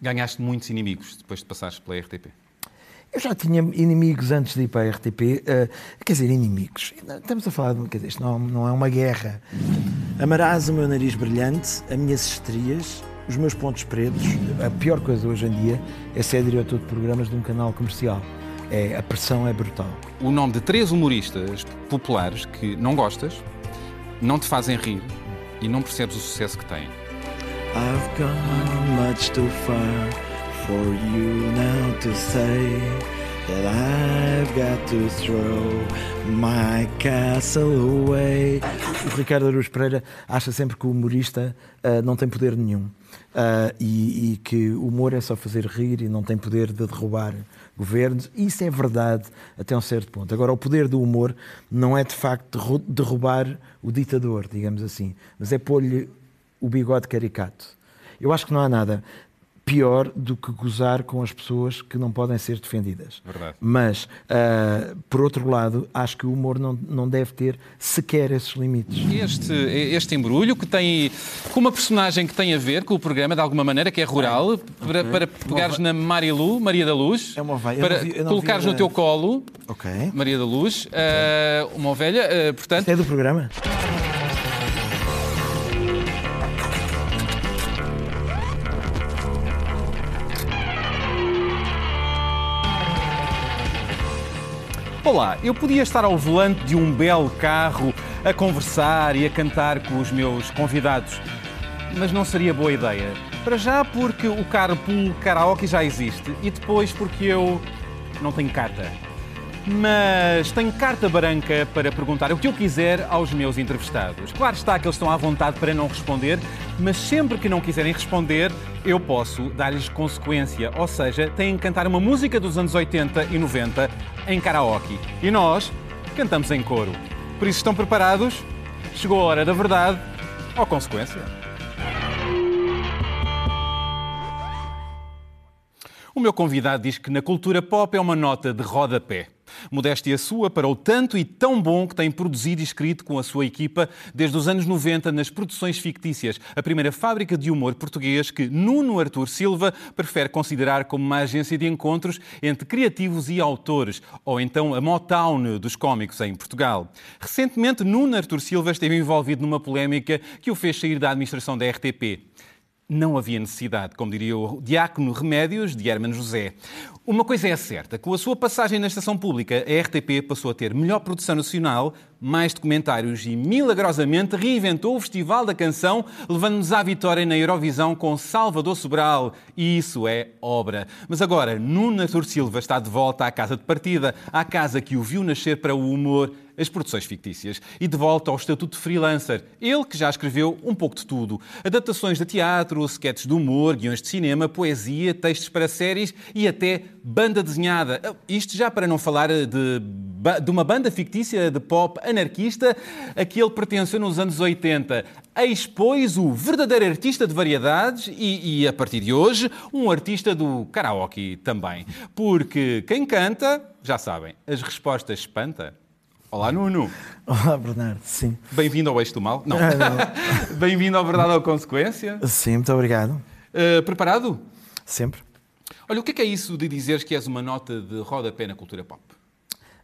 Ganhaste muitos inimigos depois de passares pela RTP. Eu já tinha inimigos antes de ir para a RTP, uh, eh, quer dizer, inimigos. Estamos a falar de. Quer dizer, isto não, não é uma guerra. Amarás o meu nariz brilhante, as minhas estrias, os meus pontos pretos. A pior coisa hoje em dia é ser diretor de programas de um canal comercial. É, a pressão é brutal. O nome de três humoristas populares que não gostas, não te fazem rir e não percebes o sucesso que têm. I've gone much too far for you now to say that I've got to throw my castle away. O Ricardo Aruz Pereira acha sempre que o humorista uh, não tem poder nenhum uh, e, e, que o humor é só fazer rir e não tem poder de derrubar governos. Isso é verdade até um certo ponto. Agora, o poder do humor não é de facto derrubar o ditador, digamos assim, mas é pôr-lhe o bigode caricato. Eu acho que não há nada pior do que gozar com as pessoas que não podem ser defendidas. Verdade. Mas, uh, por outro lado, acho que o humor não, não deve ter sequer esses limites. Este, este embrulho que tem com uma personagem que tem a ver com o programa, de alguma maneira, que é rural, okay. para, para pegares na Maria Lu, Maria da Luz, é uma ovelha. para vi, colocares no teu colo, okay. Maria da Luz, uh, uma ovelha, uh, portanto... Isto é do programa? Olá, eu podia estar ao volante de um belo carro a conversar e a cantar com os meus convidados, mas não seria boa ideia. Para já porque o carpool karaoke já existe e depois porque eu não tenho carta mas tenho carta branca para perguntar o que eu quiser aos meus entrevistados. Claro está que eles estão à vontade para não responder, mas sempre que não quiserem responder, eu posso dar-lhes consequência. Ou seja, têm que cantar uma música dos anos 80 e 90 em karaoke. E nós cantamos em coro. Por isso estão preparados? Chegou a hora da verdade ou consequência. O meu convidado diz que na cultura pop é uma nota de rodapé. Modéstia sua para o tanto e tão bom que tem produzido e escrito com a sua equipa desde os anos 90 nas produções fictícias, a primeira fábrica de humor português que Nuno Artur Silva prefere considerar como uma agência de encontros entre criativos e autores, ou então a Motown dos cómicos em Portugal. Recentemente, Nuno Artur Silva esteve envolvido numa polémica que o fez sair da administração da RTP não havia necessidade, como diria o Diácono Remédios de Hermano José. Uma coisa é certa, com a sua passagem na estação pública, a RTP passou a ter melhor produção nacional, mais documentários e, milagrosamente, reinventou o Festival da Canção, levando-nos à vitória na Eurovisão com Salvador Sobral. E isso é obra. Mas agora, Nuno Artur Silva está de volta à casa de partida, à casa que o viu nascer para o humor, as produções fictícias e de volta ao estatuto de freelancer. Ele que já escreveu um pouco de tudo. Adaptações de teatro, sketches de humor, guiões de cinema, poesia, textos para séries e até banda desenhada. Isto já para não falar de, de uma banda fictícia de pop anarquista a que ele pertenceu nos anos 80. Expôs o verdadeiro artista de variedades e, e, a partir de hoje, um artista do karaoke também. Porque quem canta, já sabem, as respostas espanta. Olá, Nuno. Olá, Bernardo. Sim. Bem-vindo ao Eixo do Mal. Não. Ah. Bem-vindo ao Verdade ou Consequência. Sim, muito obrigado. Uh, preparado? Sempre. Olha, o que é, que é isso de dizeres que és uma nota de rodapé na cultura pop?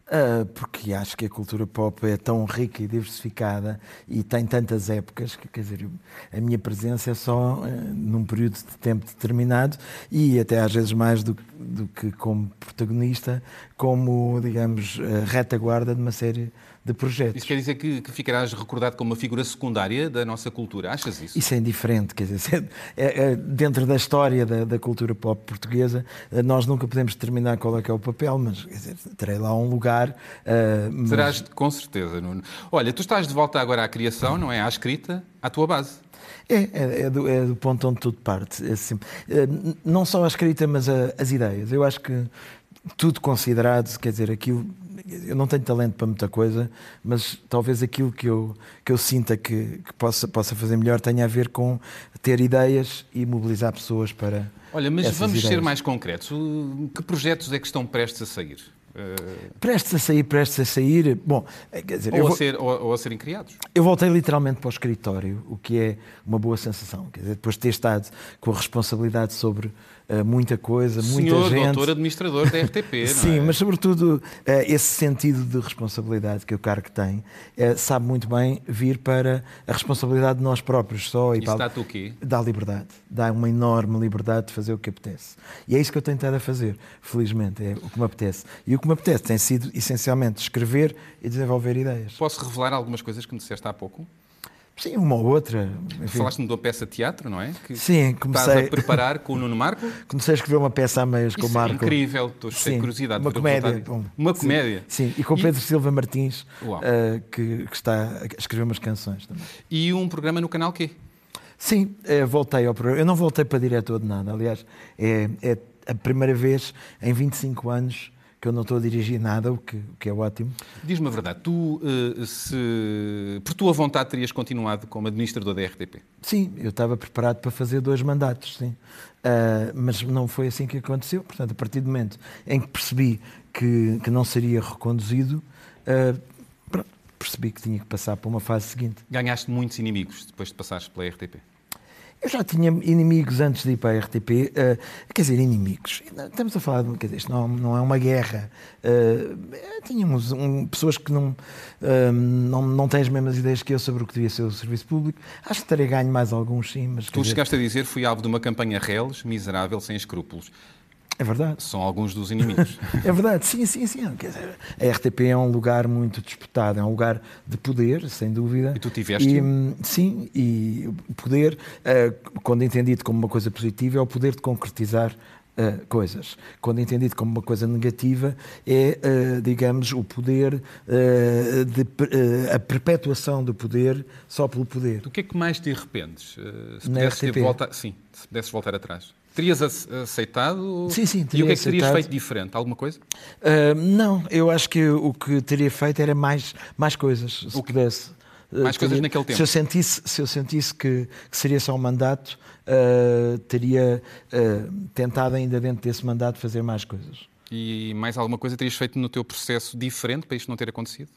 Uh, porque acho que a cultura pop é tão rica e diversificada e tem tantas épocas que, quer dizer, a minha presença é só uh, num período de tempo determinado e até às vezes mais do, do que como protagonista, como, digamos, retaguarda de uma série de projetos. Isso quer dizer que, que, ficarás recordado como uma figura secundária da nossa cultura? Achas isso? Isso é indiferente, quer dizer, é, é, dentro da história da, da, cultura pop portuguesa, eh, nós nunca podemos determinar qual é que é o papel, mas quer dizer, terei lá um lugar. Uh, mas... Serás com certeza, Nuno. Olha, tu estás de volta agora à criação, não é? À escrita, à tua base. É, é, é, do, é do, ponto onde tudo parte. É assim, não só a escrita, mas a, as ideias. Eu acho que tudo considerado, quer dizer, aquilo eu não tenho talento para muita coisa, mas talvez aquilo que eu, que eu sinta que, que possa, possa fazer melhor tenha a ver com ter ideias e mobilizar pessoas para. Olha, mas vamos ideias. ser mais concretos. Que projetos é que estão prestes a sair? Prestes a sair, prestes a sair. Bom, eh, quer dizer, ou, a ser, ou, ou, a serem criados. Eu voltei literalmente para o escritório, o que é uma boa sensação. Quer dizer, depois de ter estado com a responsabilidade sobre muita coisa, muita Senhor, gente. doutor administrador da RTP, Sim, é? mas sobretudo uh, esse sentido de responsabilidade que o cargo tem, uh, sabe muito bem vir para a responsabilidade de nós próprios só. E E para... está-te o quê? Dá liberdade, dá uma enorme liberdade de fazer o que apetece. E é isso que eu tenho estado a fazer, felizmente, é o que me apetece. E o que me apetece tem sido, essencialmente, escrever e desenvolver ideias. Posso revelar algumas coisas que me disseste há pouco? Sim, uma ou outra. Falaste-me de uma peça de teatro, não é? Que Sim, estás comecei, a preparar com o Nuno Marco? comecei a escrever uma peça a meias com o é Marco. incrível, estou cheio de curiosidade. Uma comédia. bom. Uma Sim, comédia. Sim, e com o Pedro Silva Martins, eh, que, que está a escrever umas canções também. E um programa no canal quê? Sim, eh, voltei ao programa. Eu não voltei para diretor de nada. Aliás, é, é a primeira vez em 25 anos que eu não estou a dirigir nada, o que, o que é ótimo. Diz-me a verdade, tu, eh, se, por tua vontade, terias continuado como administrador da RTP? Sim, eu estava preparado para fazer dois mandatos, sim. Ah, mas não foi assim que aconteceu. Portanto, a partir do momento em que percebi que, que não seria reconduzido, ah, pronto, percebi que tinha que passar para uma fase seguinte. Ganhaste muitos inimigos depois de passares pela RTP. Eu já tinha inimigos antes de ir para a RTP, ah, quer dizer, inimigos. Estamos a falar de. Quer dizer, isto não, não é uma guerra. Ah, tínhamos um- pessoas que não, ah, não, não têm as mesmas ideias que eu sobre o que devia ser o serviço público. Acho que terei ganho mais alguns, sim, mas. Tu dizer, chegaste a dizer fui alvo de uma campanha reles, miserável, sem escrúpulos. É verdade. São alguns dos inimigos. É verdade, sim, sim, sim. Quer dizer, a RTP é um lugar muito disputado, é um lugar de poder, sem dúvida. E tu tiveste E, um? hum, Sim, e o poder, eh, quando entendido como uma coisa positiva, é o poder de concretizar eh, coisas. Quando entendido como uma coisa negativa, é, eh, digamos, o poder, eh, de, a perpetuação do poder só pelo poder. Do que é que mais te arrependes? Se Na pudesses RTP? volta... Sim, se pudesses voltar atrás. Terias ace- aceitado? Sim, sim, E teria o que é que terias aceitado. feito diferente? Alguma coisa? Uh, não, eu acho que o que teria feito era mais, mais coisas, se pudesse. Uh, Mais coisas naquele tempo. Se eu sentisse, se eu sentisse que, que seria só um mandato, uh, teria tentado ainda dentro desse mandato fazer mais coisas. E mais alguma coisa terias feito no teu processo diferente para isto não ter acontecido?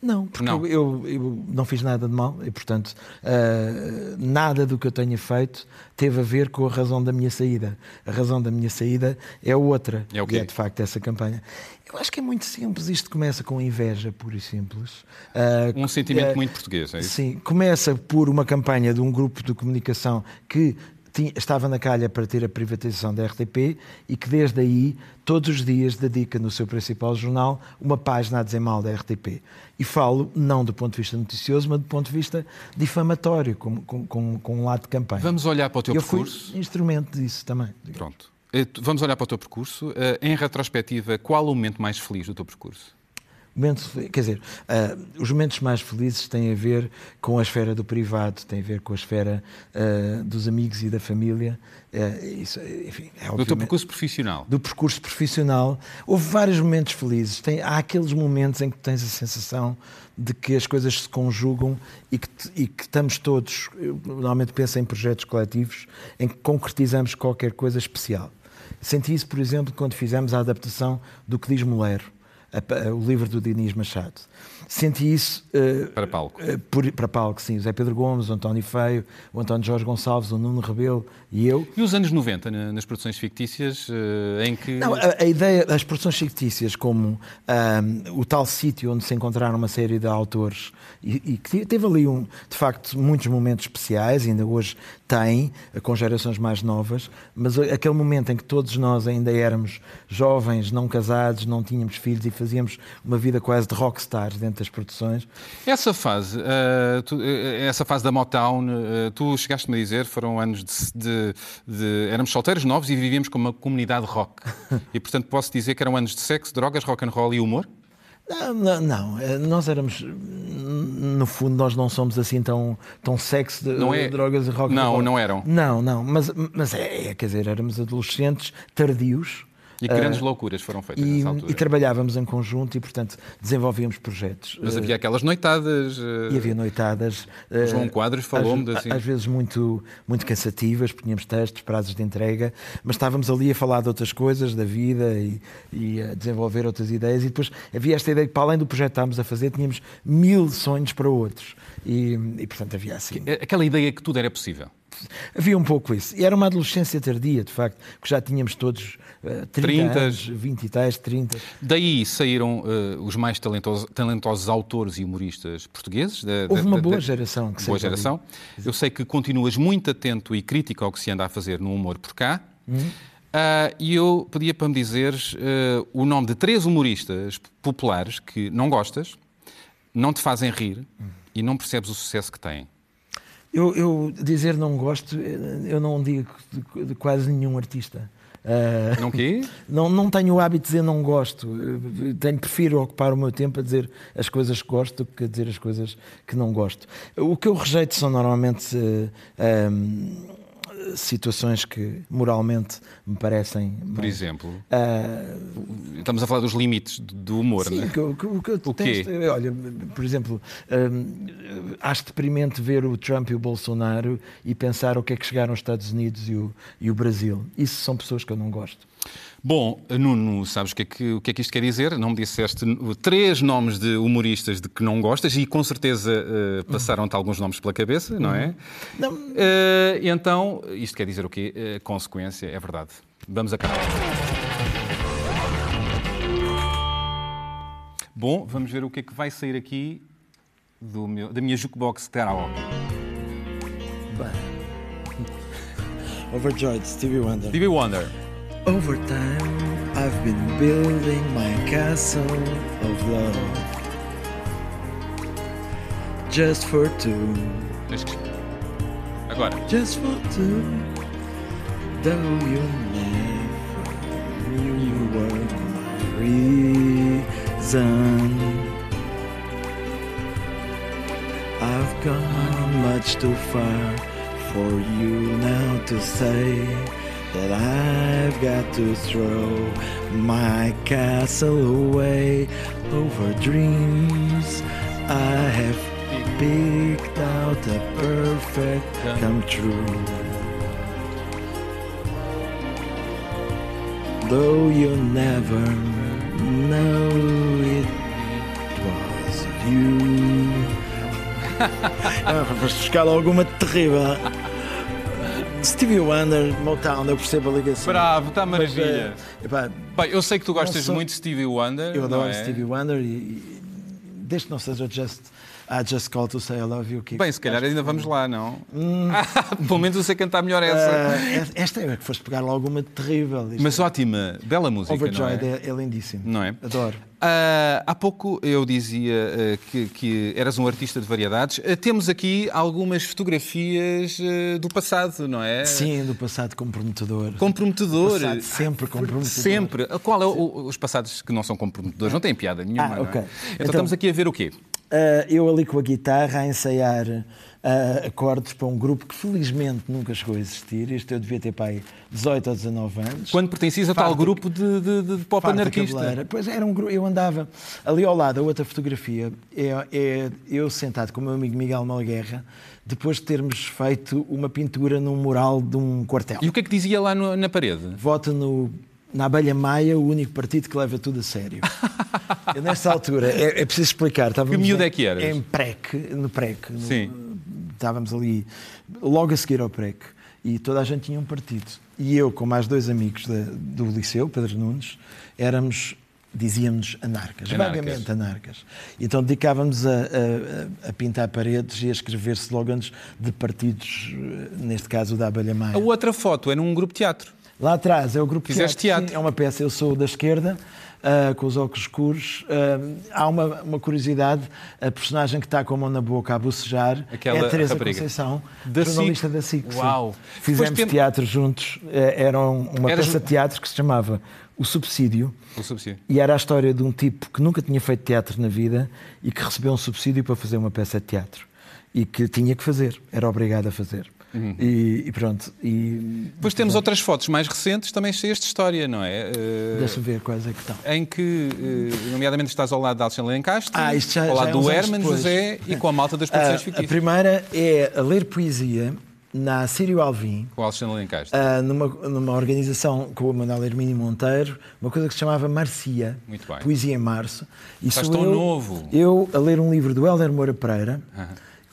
Não, porque Não. Eu, eu- não fiz nada de mal e, portanto, uh, nada do que eu tenha feito teve a ver com a razão da minha saída. A razão da minha saída é outra. É o e quê? é, de facto, essa campanha. Eu acho que é muito simples. Isto começa com inveja, pura e simples. Uh, Um sentimento uh, muito português, é isso? Sim, começa por uma campanha de um grupo de comunicação que tinha- estava na calha para ter a privatização da RTP e que desde aí, todos os dias, dedica no seu principal jornal uma página a dizer mal da RTP. E falo não do ponto de vista noticioso, mas do ponto de vista difamatório, com, com, com, com um lado de campanha. Vamos olhar para o teu eu fui percurso. instrumento disso também. Pronto. Eh, Vamos olhar para o teu percurso. Eh, Em retrospectiva, qual o momento mais feliz do teu percurso? Momentos, quer dizer, ah, os momentos mais felizes têm a ver com a esfera do privado, têm a ver com a esfera ah, dos amigos e da família. Ah, isso, enfim, é Do teu percurso profissional? do percurso profissional. Houve vários momentos felizes. Tem, há aqueles momentos em que tens a sensação de que as coisas se conjugam e que, e que estamos todos, normalmente penso em projetos coletivos, em que concretizamos qualquer coisa especial. Senti isso, por exemplo, quando fizemos a adaptação do que diz Molero, a pa- o livro do Dinis Machado. Senti isso eh, Para palco. eh, por- para palco, sim. O Zé Pedro Gomes, o António Feio, o António Jorge Gonçalves, o Nuno Rebelo e eu. E os anos 90, na- nas produções fictícias, eh, em que. Não, a, a ideia das produções fictícias como o tal sítio onde se encontraram uma série de autores e, e que teve ali, um, de facto, muitos momentos especiais, ainda hoje tem, com gerações mais novas, mas aquele momento em que todos nós ainda éramos jovens, não casados, não tínhamos filhos e fazíamos uma vida quase de rockstars dentro das produções. Essa fase, eh, tu- eh, essa fase da Motown, eh, tu chegaste-me a dizer, foram anos de, de- de- Éramos solteiros novos e vivíamos como uma comunidade rock. E, portanto, posso dizer que eram anos de sexo, drogas, rock and roll e humor? Não, não, não, eh, nós éramos, no fundo, nós não somos assim tão, tão sexo de Não é- drogas e rock Não, não eram. Não, não, mas, mas é, é, quer dizer, éramos adolescentes tardios E grandes loucuras foram feitas e, nessa altura. e trabalhávamos em conjunto e, portanto, desenvolvíamos projetos. Mas Eh, havia aquelas noitadas. eh, e havia noitadas. eh, João Quadros falou-me às, assim. às vezes muito, muito cansativas, porque tínhamos testes, prazos de entrega, mas estávamos ali a falar de outras coisas, da vida e, e a desenvolver outras ideias. E depois havia esta ideia que, para além do projeto que estávamos a fazer, tínhamos mil sonhos para outros. E, e portanto, havia assim. Aquela ideia que tudo era possível. Havia um pouco isso. E era uma adolescência tardia, de facto, que já tínhamos todos uh, 30, 30 anos, 20 e tais, 30. Daí saíram uh, os mais talentosos, talentosos, autores e humoristas portugueses. Da, Houve uma boa geração. Que boa geração. Ali. Eu sei que continuas muito atento e crítico ao que se anda a fazer no humor por cá. Hum. Uh, e eu pedia para me dizeres uh, o nome de três humoristas populares que não gostas, não te fazem rir hum. e não percebes o sucesso que têm. Eu, eu, dizer não gosto, eu não digo de, de quase nenhum artista. Uh, não quê? Não, não tenho o hábito de dizer não gosto. Tenho, prefiro ocupar o meu tempo a dizer as coisas que gosto do que a dizer as coisas que não gosto. O que eu rejeito são normalmente uh, situações que moralmente me parecem. Por exemplo, uh, estamos a falar dos limites do humor, sim, não é? O, o, o que eu detesto, olha, por exemplo, um, acho deprimente ver o Trump e o Bolsonaro e pensar o que é que chegaram os Estados Unidos e o, e o Brasil. Isso são pessoas que eu não gosto. Bom, Nuno, sabes o que, é que, o que é que isto quer dizer? Não me disseste três nomes de humoristas de que não gostas e com certeza uh, passaram-te alguns nomes pela cabeça, não é? Não. Uh, então, isto quer dizer o quê? Uh, consequência, é verdade. Vamos a cá. Bom, vamos ver o que é que vai sair aqui meu, da minha jukebox karaoke. Overjoyed, Stevie Wonder. Stevie Wonder. Over time, I've been building my castle of love. Just for two. Agora. Just for two. Though you never knew you were my reason. I've gone much too far for you now to say that I've got to throw my castle away over dreams I have picked out a perfect come true. Though you never know it was you. vais buscar alguma terrível. Stevie Wonder, Motown, eu percebo a ligação. Bravo, está maravilha. Mas, é, Bem, eu sei que tu gostas sou... muito de Stevie Wonder. Eu adoro é? Stevie Wonder e, e desde que não seja Just I Just Call to Say I Love You. Bem, se calhar ainda vamos lá, não? Hum. Pelo menos eu sei cantar melhor essa. Uh, esta é que foste pegar logo uma terrível. Mas é... ótima, bela música. Overjoyed não é? É, é lindíssimo. Não é? Adoro. Uh, há pouco eu dizia uh, que, que, eras um artista de variedades. Uh, temos aqui algumas fotografias do passado, não é? Sim, do passado comprometedor. Comprometedor. Passado sempre comprometedor. Sempre. Qual é o, os passados que não são comprometedores? Não tem piada nenhuma. Ah, okay. é? então, então, estamos aqui a ver o quê? eu ali com a guitarra a ensaiar uh, acordes para um grupo que felizmente nunca chegou a existir. Este eu devia ter pai 18 ou 19 anos. Quando pertencias a tal grupo de, de, de pop anarquista? Pois era um grupo, eu andava ali ao lado, a outra fotografia, é, é eu sentado com o meu amigo Miguel Malguerra, depois de termos feito uma pintura num mural de um quartel. E o que é que dizia lá no, na parede? Vota no na abelha maia, o único partido que leva tudo a sério. Eu, nessa altura, é, é preciso explicar. Que miúdo é que eras? Em PREC, no PREC. No, Sim estávamos ali logo a seguir ao PREC e toda a gente tinha um partido. E eu, com mais dois amigos de, do liceu, Pedro Nunes, éramos, dizíamos anarcas, anarcas. vagamente anarcas. Então dedicávamos a, a, a, pintar paredes e a escrever slogans de partidos, neste caso da Abelha Maia. A outra foto é num grupo teatro. Lá atrás é o grupo Fizeste teatro. teatro. Sim, é uma peça, eu sou da esquerda, uh, com os óculos escuros. Uh, há uma, uma curiosidade: a personagem que está com a mão na boca a bocejar Aquela é a Teresa rapariga. Conceição, da jornalista da SIC. Uau! Fizemos teatro juntos, uh, era uma Eras... peça de teatro que se chamava o subsídio, o subsídio. E era a história de um tipo que nunca tinha feito teatro na vida e que recebeu um subsídio para fazer uma peça de teatro. E que tinha que fazer, era obrigado a fazer. Uhum. E, e, pronto. E, Depois temos outras fotos mais recentes também cheias de história, não é? Uh, Deixa ver quais é que estão. Em que, uh, nomeadamente, estás ao lado de Alexandre Lencastre, ah, já, ao lado é do Herman José e com a malta das produções uh, fictícias. A primeira é a ler poesia na Sírio Alvim, com Alexandre Lencastre, uh, numa, numa organização com o Manuel Hermínio Monteiro, uma coisa que se chamava Marcia, Poesia em Março. E Estás tão eu, novo. Eu a ler um livro do Helder Moura Pereira,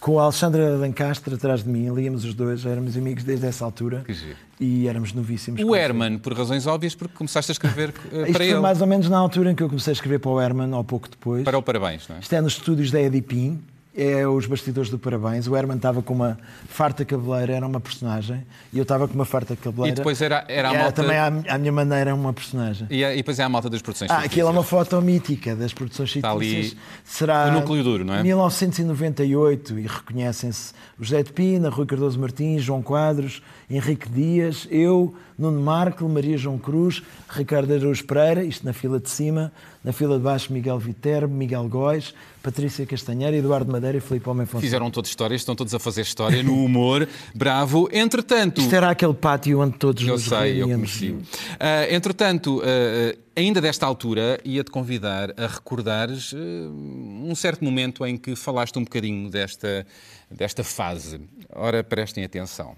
com o Alexandre Lancastre atrás de mim, líamos os dois, éramos amigos desde essa altura. Que giro. E éramos novíssimos. O Herman, por razões óbvias, porque começaste a escrever Isto para foi ele. mais ou menos na altura em que eu comecei a escrever para o Herman, ou pouco depois. Para o Parabéns, não é? Isto é nos estúdios da Edipim, é os bastidores do Parabéns. O Herman estava com uma farta cabeleira, era uma personagem, e eu estava com uma farta cabeleira. E depois era, era a era malta... também à, à minha maneira uma personagem. E, e depois é a malta das produções Ah, aquilo é uma foto mítica das produções Está ali. Será o núcleo duro, não é? 1998 e reconhecem-se o José de Pina, Rui Cardoso Martins, João Quadros, Henrique Dias, eu, Nuno Marco, Maria João Cruz, Ricardo Araújo Pereira, isto na fila de cima, na fila de baixo Miguel Viterbo, Miguel Góis, Patrícia Castanheira, Eduardo Madeira e Filipe Homem Fonseca. Fizeram todas histórias, estão todos a fazer história no humor. Bravo. Entretanto. Isto era aquele pátio onde todos Eu nos sei, eu reuníamos. conheci. Ah, entretanto, ah, ainda desta altura, ia-te convidar a recordares ah, um certo momento em que falaste um bocadinho desta, desta fase. Ora, prestem atenção.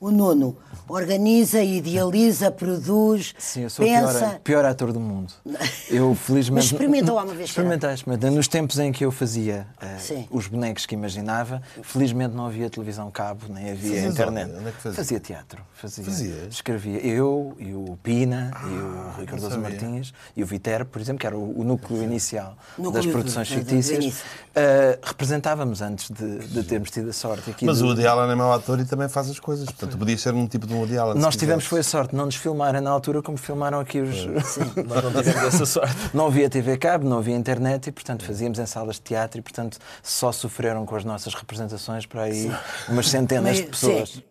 O Nuno organiza, idealiza, produz, Sim, eu sou o pior, pensa. pior ator do mundo. Eu, felizmente. Mas experimenta lá uma vez, Experimentei, experimentei. Nos tempos em que eu fazia Sim. os bonecos que imaginava, felizmente não havia televisão cabo, nem havia Fazias internet. onde? Onde é que fazia? Fazia teatro. Fazia, Fazias? Escrevia eu, e o Pina, e o Rui Cardoso sabia. Martins, e o Viter, por exemplo, que era o, o núcleo inicial Núcleo das do- produções do- do fictícias. Eh, representávamos antes de, de termos tido a sorte aqui Mas de- o Woody Allen é mau ator e também faz as coisas. Portanto, tu podias ser um tipo de Woody Allen. se Nós tivemos foi a sorte de não nos filmarem na altura como filmaram aqui os. Nós não tivemos essa sorte. Não havia TV cabo, não havia internet e, portanto, fazíamos em salas de teatro e, portanto, só sofreram com as nossas representações para aí umas centenas de pessoas. sim.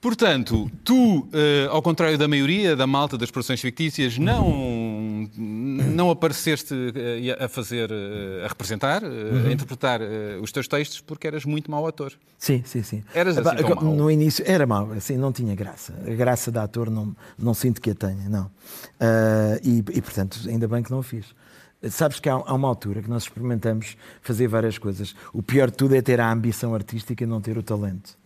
Portanto, tu, eh, ao contrário da maioria da malta das produções fictícias, não, não apareceste eh, a fazer, eh, a representar, eh, a interpretar eh, os teus textos porque eras muito mau ator. Sim, sim, sim. Eras assim tão mau? No início era mau, assim, não tinha graça. A graça de ator não, não sinto que a tenha, não. Ah, e, e, portanto, ainda bem que não o fiz. Sabes que há, há uma altura que nós experimentamos fazer várias coisas. O pior de tudo é ter a ambição artística e não ter o talento.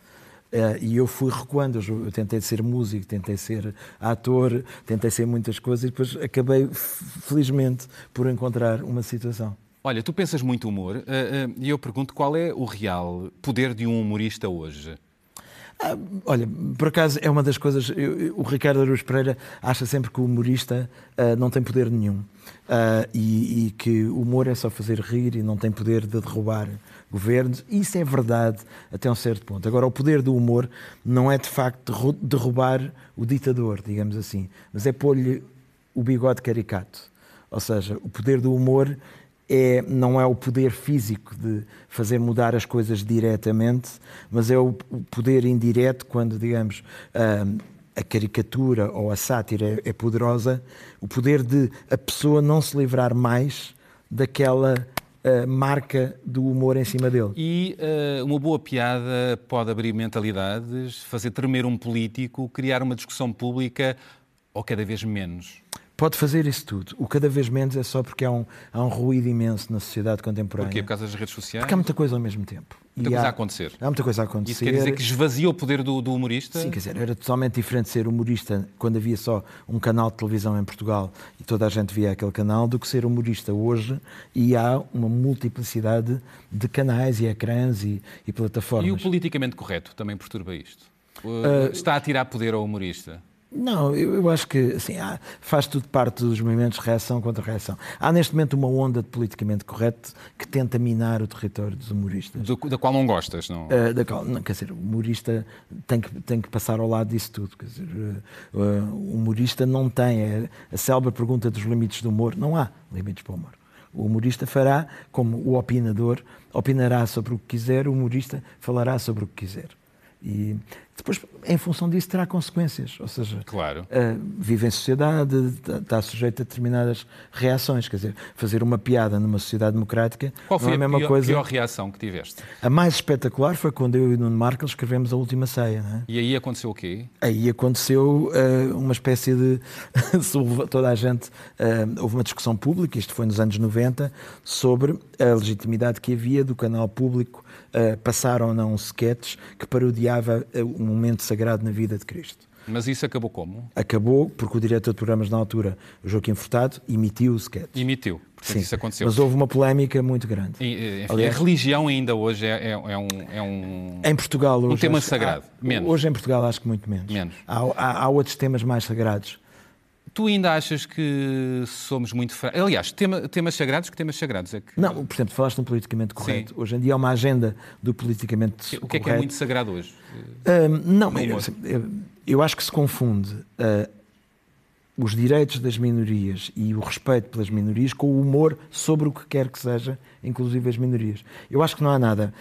Ah, e eu fui recuando, eu, tentei ser músico, tentei ser ator, tentei ser muitas coisas e depois acabei, felizmente, por encontrar uma situação. Olha, tu pensas muito humor eh, eh, e eu pergunto qual é o real poder de um humorista hoje? Ah, Olha, por acaso é uma das coisas. eu- o Ricardo Araújo Pereira acha sempre que o humorista ah, não tem poder nenhum Ah, e, e que o humor é só fazer rir e não tem poder de derrubar governos. Isso é verdade até um certo ponto. Agora, o poder do humor não é de facto derru- derrubar o ditador, digamos assim, mas é pôr-lhe o bigode caricato. Ou seja, o poder do humor é, não é o poder físico de fazer mudar as coisas diretamente, mas é o, poder indireto quando, digamos, ah, a caricatura ou a sátira é, é poderosa, o poder de a pessoa não se livrar mais daquela marca do humor em cima dele. E eh, uma boa piada pode abrir mentalidades, fazer tremer um político, criar uma discussão pública ou cada vez menos. Pode fazer isso tudo. O cada vez menos é só porque há um, há um ruído imenso na sociedade contemporânea. Porquê? Por causa das redes sociais? Porque há muita coisa ao mesmo tempo. Muita E coisa há- a acontecer. Há muita coisa a acontecer. Isso quer dizer que esvazia o poder do, do humorista? Sim, quer dizer, era totalmente diferente ser humorista quando havia só um canal de televisão em Portugal e toda a gente via aquele canal, do que ser humorista hoje e há uma multiplicidade de canais e ecrãs e, e plataformas. E o politicamente correto também perturba isto? Uh, está a tirar poder ao humorista? Não, eu, eu acho que assim, há- faz tudo parte dos movimentos reação contra reação. Há neste momento uma onda de politicamente correto que tenta minar o território dos humoristas. Do- da qual não gostas, não? Uh, da qual- não, quer dizer, o humorista tem que, tem que passar ao lado disso tudo. Quer dizer, uh, o humorista não tem. É, a célebre pergunta dos limites do humor: não há limites para o humor. O humorista fará como o opinador, opinará sobre o que quiser, o humorista falará sobre o que quiser. E depois, em função disso, terá consequências. Ou seja, Claro. uh, vive em sociedade, está- está sujeito a determinadas reações. Quer dizer, fazer uma piada numa sociedade democrática Qual foi não é a mesma pior, coisa. pior reação que tiveste? A mais espetacular foi quando eu e o Nuno Marco escrevemos a última ceia. É? E aí aconteceu o quê? Aí aconteceu eh, uma espécie de. toda a gente. eh, houve uma discussão pública, isto foi nos anos 90, sobre a legitimidade que havia do canal público eh, passar ou não um sketch que parodiava eh, um momento sagrado na vida de Cristo. Mas isso acabou como? Acabou porque o diretor de programas na altura, Joaquim Furtado, emitiu o sketch. Emitiu. Portanto, Sim, isso aconteceu. mas houve uma polémica muito grande. E, enfim, Aliás- a religião ainda hoje é, é- é um, é um- Em Portugal hoje. tema acho- sagrado. há- Menos. Hoje em Portugal acho que muito menos. Menos. Há, há- há outros temas mais sagrados. Tu ainda achas que somos muito fracos? Aliás, tema- temas sagrados, que temas sagrados é que. Não, por exemplo, falaste no politicamente correto. Hoje em dia há uma agenda do politicamente O que é correto. que é muito sagrado hoje? Hum, não, eu, humor. eu- eu acho que se confunde ah, os direitos das minorias e o respeito pelas minorias com o humor sobre o que quer que seja, inclusive as minorias. Eu acho que não há nada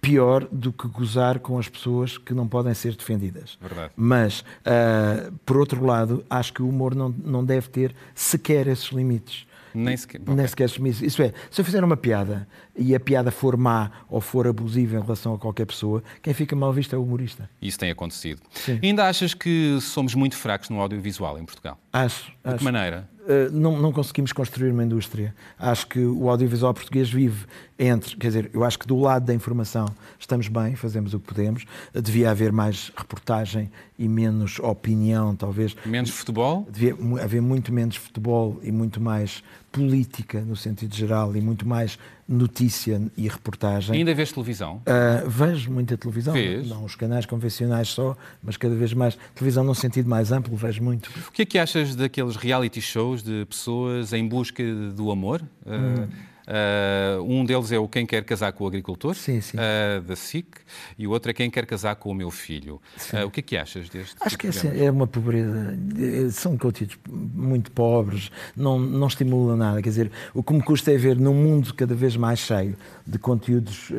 pior do que gozar com as pessoas que não podem ser defendidas. Verdade. Mas, ah, por outro lado, acho que o humor não, não deve ter sequer esses limites. Nem sequer. Nem sequer esses limites. Isso é, se eu fizer uma piada e a piada for má ou for abusiva em relação a qualquer pessoa, quem fica mal visto é o humorista. Isso tem acontecido. Sim. Ainda achas que somos muito fracos no audiovisual em Portugal? Acho. De acho. que maneira? Uh, não, não conseguimos construir uma indústria. Acho que o audiovisual português vive entre, quer dizer, eu acho que do lado da informação estamos bem, fazemos o que podemos. Devia haver mais reportagem e menos opinião, talvez. Menos futebol? Devia haver muito menos futebol e muito mais política no sentido geral e muito mais notícia e reportagem. Ainda vês televisão? Uh, vejo muita televisão, Vês? não os canais convencionais só, mas cada vez mais televisão num sentido mais amplo, vejo muito. O que é que achas daqueles reality shows de pessoas em busca do amor? Uh, uh, um deles é o Quem Quer Casar com o Agricultor, Sim, sim. uh, da SIC, e o outro é Quem Quer Casar com o Meu Filho. Uh, o que é que achas deste Acho tipo que essa é uma pobreza. São conteúdos muito pobres, não, não estimulam nada. Quer dizer, o que me custa é ver num mundo cada vez mais cheio de conteúdos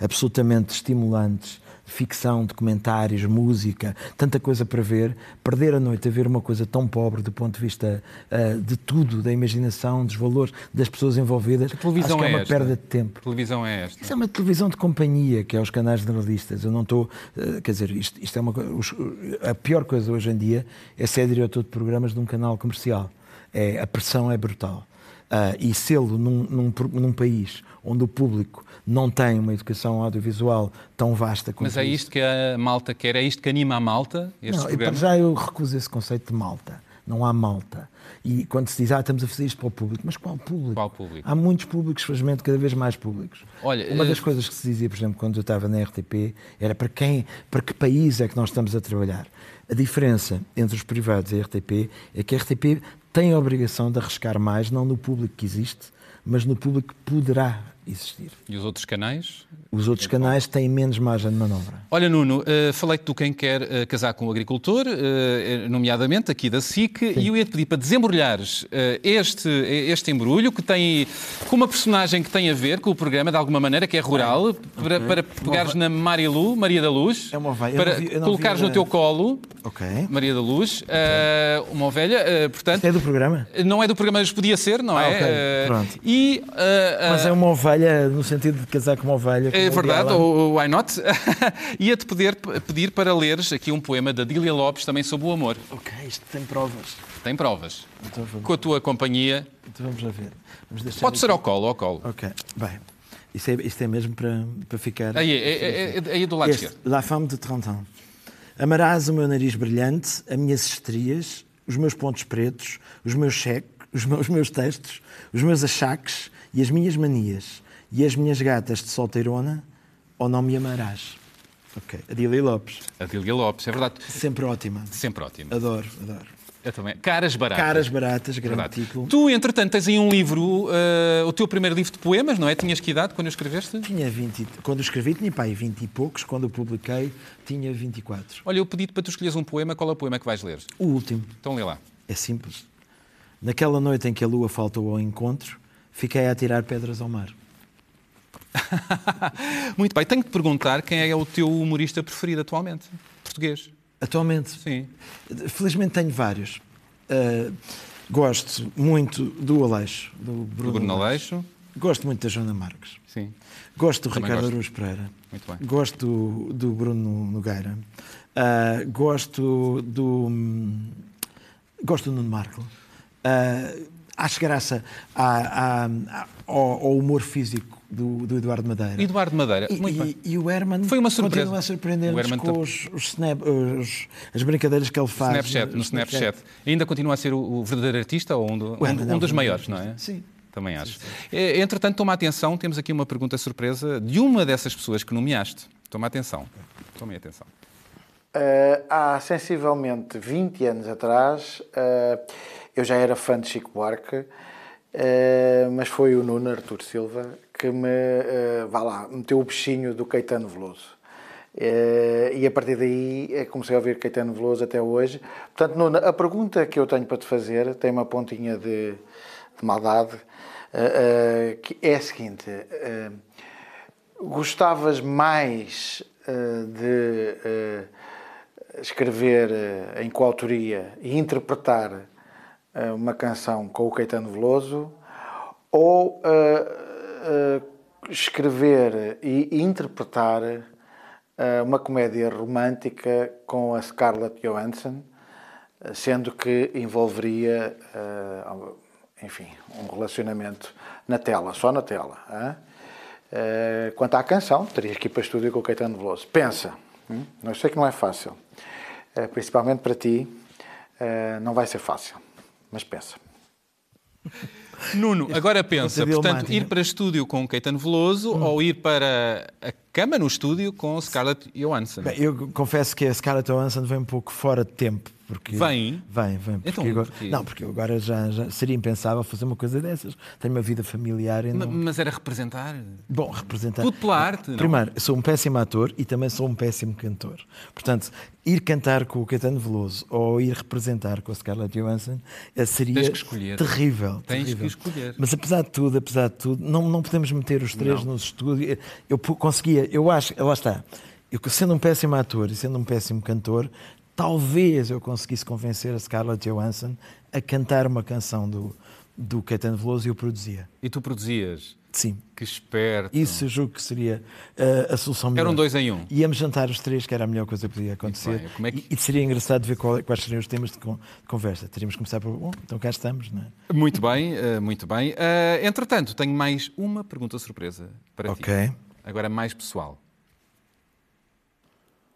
absolutamente estimulantes, ficção, documentários, música, tanta coisa para ver, perder a noite a ver uma coisa tão pobre do ponto de vista eh, de tudo, da imaginação, dos valores das pessoas envolvidas, Que televisão acho que é, é uma esta? perda de tempo. Que televisão é esta? Isso é uma televisão de companhia, que é os canais generalistas. Eu não estou. eh, quer dizer, isto, isto é uma os- A pior coisa hoje em dia é ser diretor de programas de um canal comercial. É, a pressão é brutal. Ah, e sê-lo num, num, num país onde o público não tem uma educação audiovisual tão vasta como Mas é isto que a malta quer? É isto que anima a malta? Não, e para já eu recuso esse conceito de malta. Não há malta. E quando se diz, ah, estamos a fazer isto para o público, mas qual público? Qual público? Há muitos públicos, felizmente, cada vez mais públicos. Olha, Uma eh, das coisas que se dizia, por exemplo, quando eu estava na RTP, era para quem, para que país é que nós estamos a trabalhar. A diferença entre os privados e a RTP é que a RTP tem a obrigação de arriscar mais, não no público que existe, mas no público que poderá existir. E os outros canais? Os outros canais têm menos margem de manobra. Olha, Nuno, eh, falei-te do quem quer eh, casar com o agricultor, eh, nomeadamente aqui da SIC, e eu ia-te pedir para desembrulhares este, este embrulho, que tem com uma personagem que tem a ver com o programa, de alguma maneira, que é rural, para, para pegares na Maria Lu, Maria da Luz, É uma ovelha. Para vi- colocares no teu colo, Ok. Maria da Luz, eh, uma ovelha, portanto, Isto é do programa? não é do programa, mas podia ser, não Ah, é? ok, Eh, pronto. E Mas é uma ovelha no sentido de casar com uma ovelha. é verdade, ou why not? Ia-te pedir, pedir para leres aqui um poema da Dília Lopes também sobre o amor. Ok, isto tem provas. Tem provas. Então vamos, Com a tua companhia. então vamos lá ver. Vamos deixar Pode aqui. ser ao colo, ao colo. Ok, bem. Isto é, isto é mesmo para, para ficar. Aí, aí, aí, aí do lado Este, esquerdo. La Femme de 30 ans. Amarás o meu nariz brilhante, as minhas estrias, os meus pontos pretos, os meus cheques, os meus, os meus textos, os meus achaques e as minhas manias. E as minhas gatas de solteirona, ou não me amarás? Ok. Adília Lopes. A Dília Lopes, é verdade. Sempre ótima. Sempre ótimo. Adoro, adoro. Eu também. Caras baratas. Caras baratas, grande Verdade. título. Tu, entretanto, tens aí um livro, eh, o teu primeiro livro de poemas, não é? Tinhas que idade quando eu escreveste? Tinha 20, e- quando escrevi tinha pai 20 e poucos, quando eu publiquei tinha 24. Olha, eu pedi-te para tu escolheres um poema, qual é o poema que vais ler? O último Então lê lá. é simples. Naquela noite em que a lua faltou ao encontro, fiquei a atirar pedras ao mar. Muito bem, tenho que te perguntar quem é o teu humorista preferido atualmente? Português. Atualmente, Sim. felizmente tenho vários. Uh, gosto muito do Aleixo, do Bruno, Do Bruno Aleixo. Gosto muito da Joana Marques. Sim. Gosto do Também Ricardo. Aruz Pereira. Muito bem. Gosto do, do Bruno Nogueira. Uh, gosto do. Gosto do Nuno Marco. Uh, acho graça à- ao, ao humor físico do, do Eduardo Madeira. Eduardo Madeira, E, muito e- bem. e o Herman Foi uma surpresa. continua a surpreender-nos com tam- os, os snap- os- as brincadeiras que ele faz. Snapchat, no Snapchat. Ainda continua a ser o, o verdadeiro artista ou um, do- Herman um- é um dos maiores, não é? Sim. Também acho. Eh, Entretanto, toma atenção, temos aqui uma pergunta surpresa de uma dessas pessoas que nomeaste. Toma atenção. Tomem atenção. Eh, há sensivelmente 20 anos atrás, eh, eu já era fã de Chico Buarque, eh, mas foi o Nuno Artur Silva que me, eh, vá lá, meteu o bichinho do Caetano Veloso. Eh, e a partir daí eh, comecei a ouvir Caetano Veloso até hoje. Portanto, Nuno, a pergunta que eu tenho para te fazer tem uma pontinha de, de maldade, eh, que é a seguinte. Gostavas mais de escrever em coautoria e interpretar uma canção com o Caetano Veloso ou escrever e interpretar eh, uma comédia romântica com a Scarlett Johansson, eh, sendo que envolveria, eh, enfim, um relacionamento na tela, só na tela. Eh, quanto à canção, terias que ir para estúdio com o Caetano Veloso. Pensa, hum? eu sei que não é fácil, Eh, principalmente para ti, eh, não vai ser fácil, mas pensa. Nuno, agora pensa, portanto, ir para estúdio com Caetano Veloso Hum. ou ir para a cama no estúdio com Scarlett Johansson? Bem, eu confesso que a Scarlett Johansson vem um pouco fora de tempo. Porque Vem? Vem, vem. Porque Então, agora, porquê? Não, porque agora já, já seria impensável fazer uma coisa dessas. Tenho uma vida familiar não... Mas era representar? Bom, representar. Tudo pela arte, não? Primeiro, eu sou um péssimo ator e também sou um péssimo cantor. Portanto, ir cantar com o Caetano Veloso ou ir representar com a Scarlett Johansson eh, seria Tens que escolher. terrível. Tens terrível. que escolher. Mas apesar de tudo, apesar de tudo, não, não podemos meter os três nos estúdios. Eu pu- conseguia, eu acho, lá está. Eu, sendo um péssimo ator e sendo um péssimo cantor, talvez eu conseguisse convencer a Scarlett Johansson a cantar uma canção do, do Caetano Veloso e eu produzia. E tu produzias? Sim. Que esperto. Isso eu julgo que seria uh, a solução melhor. Era um dois em um. Íamos jantar os três, que era a melhor coisa que podia acontecer. bem. Como é que- E, e seria engraçado ver qual- quais seriam os temas de, con- de conversa. Teríamos que começar por. Bom, então cá estamos, não é? Muito bem, eh, muito bem. Eh, entretanto, tenho mais uma pergunta surpresa para ti. Ok. Agora mais pessoal.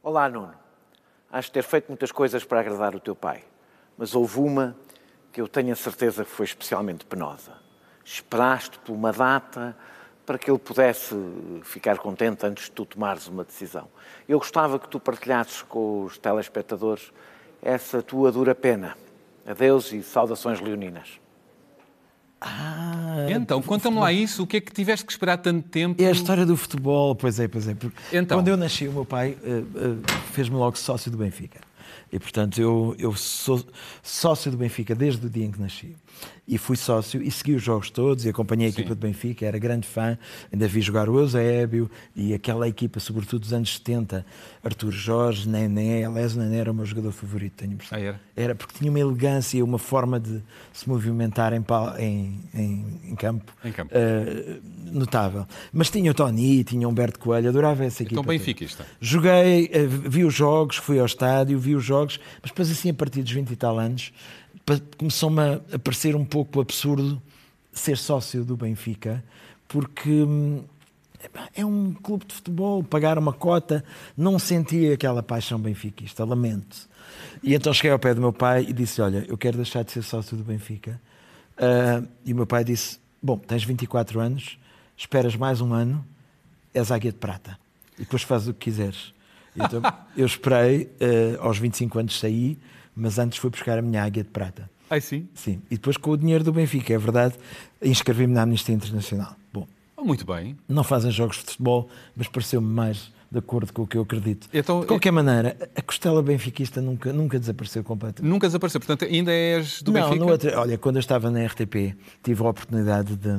Olá, Nuno. Acho ter feito muitas coisas para agradar o teu pai, mas houve uma que eu tenho a certeza que foi especialmente penosa. Esperaste por uma data para que ele pudesse ficar contente antes de tu tomares uma decisão. Eu gostava que tu partilhasses com os telespectadores essa tua dura pena. Adeus e saudações leoninas. Ah, Então, conta-me lá isso. O que é que tiveste que esperar tanto tempo? É a história do futebol, pois é, pois é. Então. Quando eu nasci, o meu pai eh, eh, fez-me logo sócio do Benfica. E, portanto, eu, eu sou sócio do Benfica desde o dia em que nasci. E fui sócio e segui os jogos todos e acompanhei a equipa do Benfica, era grande fã, ainda vi jogar o Eusébio e aquela equipa, sobretudo dos anos 70, Artur Jorge, Nené, aliás, o Nené era o meu jogador favorito, tenho impressão. Ah, era? Era porque tinha uma elegância, uma forma de se movimentar em, em, em, em campo, Em campo. eh, notável. Mas tinha o Tony, tinha o Humberto Coelho, adorava essa equipa. Então, benfiquista. Joguei, eh, vi os jogos, fui ao estádio, vi os jogos, mas depois, assim, a partir dos 20 e tal anos, começou-me a parecer um pouco absurdo ser sócio do Benfica, porque. hum, É um clube de futebol, pagar uma cota, não sentia aquela paixão benfiquista, lamento. E então cheguei ao pé do meu pai e disse: Olha, eu quero deixar de ser sócio do Benfica. Ah, e o meu pai disse: Bom, tens 24 anos, esperas mais um ano, és águia de prata. E depois fazes o que quiseres. Então, eu esperei, eh, aos 25 anos saí, mas antes fui buscar a minha águia de prata. Ai, sim. Sim. E depois com o dinheiro do Benfica, é verdade, inscrevi-me na Amnistia Internacional. Bom, Oh, muito bem. não fazem jogos de futebol, mas pareceu-me mais de acordo com o que eu acredito. Então, de qualquer maneira, a costela benfiquista nunca, nunca desapareceu completamente. Nunca desapareceu. Portanto, ainda és do não, Benfica? outro, olha, quando eu estava na RTP, tive a oportunidade de,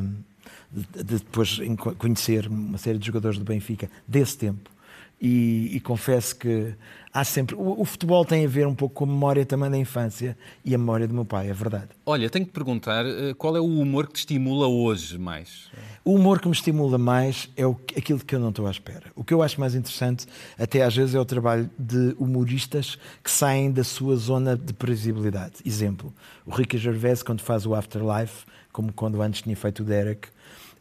de- de depois conhecer uma série de jogadores do Benfica desse tempo. E, e confesso que há sempre. O, o futebol tem a ver um pouco com a memória também da infância e a memória do meu pai, é verdade. Olha, tenho que perguntar eh, qual é o humor que te estimula hoje mais? O humor que me estimula mais é o, aquilo que eu não estou à espera. O que eu acho mais interessante, até às vezes, é o trabalho de humoristas que saem da sua zona de previsibilidade. Exemplo, o Ricky Gervais, quando faz o Afterlife, como quando antes tinha feito o Derek,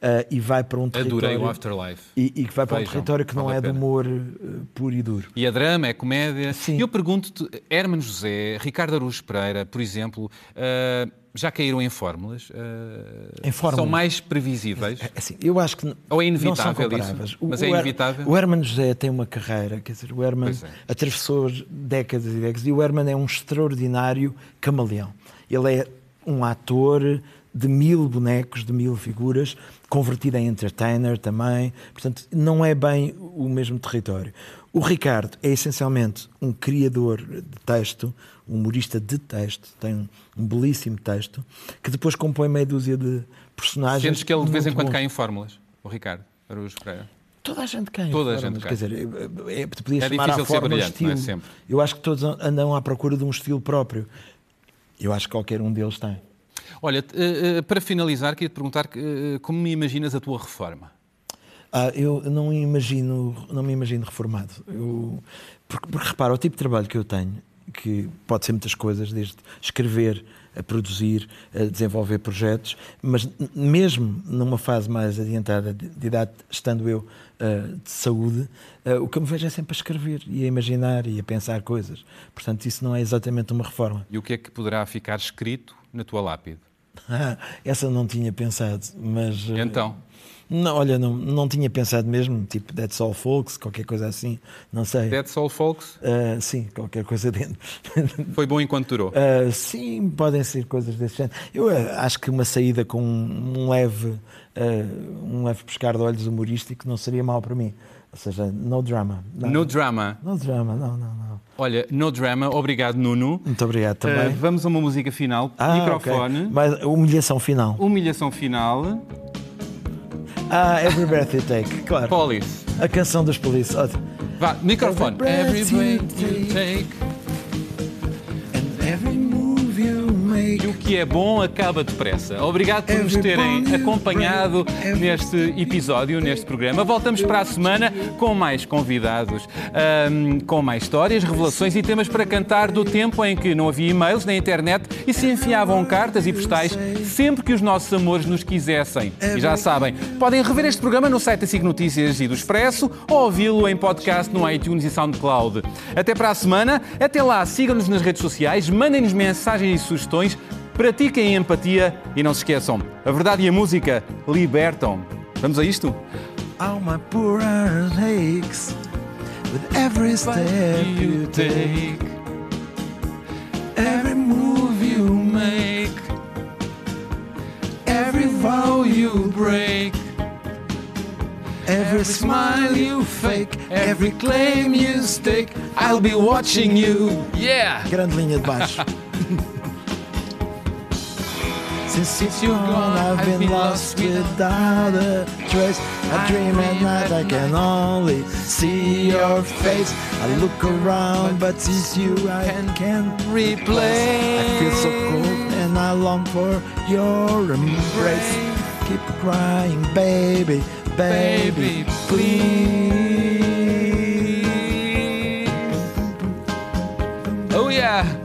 ah, e vai para um território. Adorei o Afterlife. E, e que vai para um Vejam, território que não vale é de humor ah, puro e duro. E é drama, é comédia. Sim. Eu pergunto-te, Hermano José, Ricardo Araújo Pereira, por exemplo, ah, já caíram em fórmulas? Ah, Em fórmulas? São mais previsíveis? É Assim, eu acho que Ou é inevitável isso? Mas é Her- inevitável? O Herman José tem uma carreira, quer dizer, o Herman é. atravessou décadas e décadas e o Herman é um extraordinário camaleão. Ele é um ator de mil bonecos, de mil figuras, convertido em entertainer também. Portanto, não é bem o mesmo território. O Ricardo é essencialmente um criador de texto, um humorista de texto, tem um, um belíssimo texto, que depois compõe meia dúzia de personagens. Sentes que ele de vez em quando bons. cai em fórmulas, o Ricardo Araújo Pereira? Toda a gente cai. Toda a gente Quer cai. dizer, é, é, tu podias É chamar difícil à ser forma brilhante, não é? Sempre. Eu acho que todos andam à procura de um estilo próprio. Eu acho que qualquer um deles tem. Olha, eh, eh, para finalizar, queria te perguntar eh, como me imaginas a tua reforma? Ah, eu não me imagino, não me imagino reformado. Eu, porque, porque repara, o tipo de trabalho que eu tenho, que pode ser muitas coisas, desde escrever, a produzir, a desenvolver projetos, mas mesmo numa fase mais adiantada de, de idade, estando eu ah, de saúde, ah, o que eu me vejo é sempre a escrever e a imaginar e a pensar coisas. Portanto, isso não é exatamente uma reforma. E o que é que poderá ficar escrito na tua lápide? Essa eu não tinha pensado, mas. Eh, então? Não, olha, não, não tinha pensado mesmo, tipo Dead Soul Folks, qualquer coisa assim, não sei. Dead Soul Folks Ah, sim, qualquer coisa dentro. foi bom enquanto durou. Ah, sim, podem ser coisas desse género. Eu ah, acho que uma saída com um leve, ah, um leve pescar de olhos humorístico não seria mal para mim. Ou seja, no drama. Não, No drama. no drama, não, não, não. Olha, no drama, obrigado Nuno. Muito obrigado Eh, também. vamos a uma música final. Ah, Microfone. ok. Mas humilhação final. Humilhação final. Ah, Every Breath You Take, claro. Police. A canção dos. Ótimo. Vá, microfone. Every Every breath breath you take. Que é bom acaba depressa. Obrigado por nos terem acompanhado neste episódio, neste programa. Voltamos para a semana com mais convidados, ahm, com mais histórias, revelações e temas para cantar do tempo em que não havia e-mails nem internet e se enfiavam cartas e postais sempre que os nossos amores nos quisessem. E já sabem, podem rever este programa no site da SIC Notícias e do Expresso ou ouvi-lo em podcast no iTunes e SoundCloud. Até para a semana. Até lá, sigam-nos nas redes sociais, mandem-nos mensagens e sugestões, pratiquem empatia e não se esqueçam, a verdade e a música libertam. Vamos a isto? All my poor aches with every step you take, every move you make, every vow you break, every smile you fake, every claim you stake. I'll be watching you. Yeah! Grande linha de baixo. Since, since you're gone, I've been lost without a trace. I dream at night, I can only see your face. I look around, but it's you I can't replace. I feel so cold and I long for your embrace. Keep crying, baby, baby, please. Oh, yeah.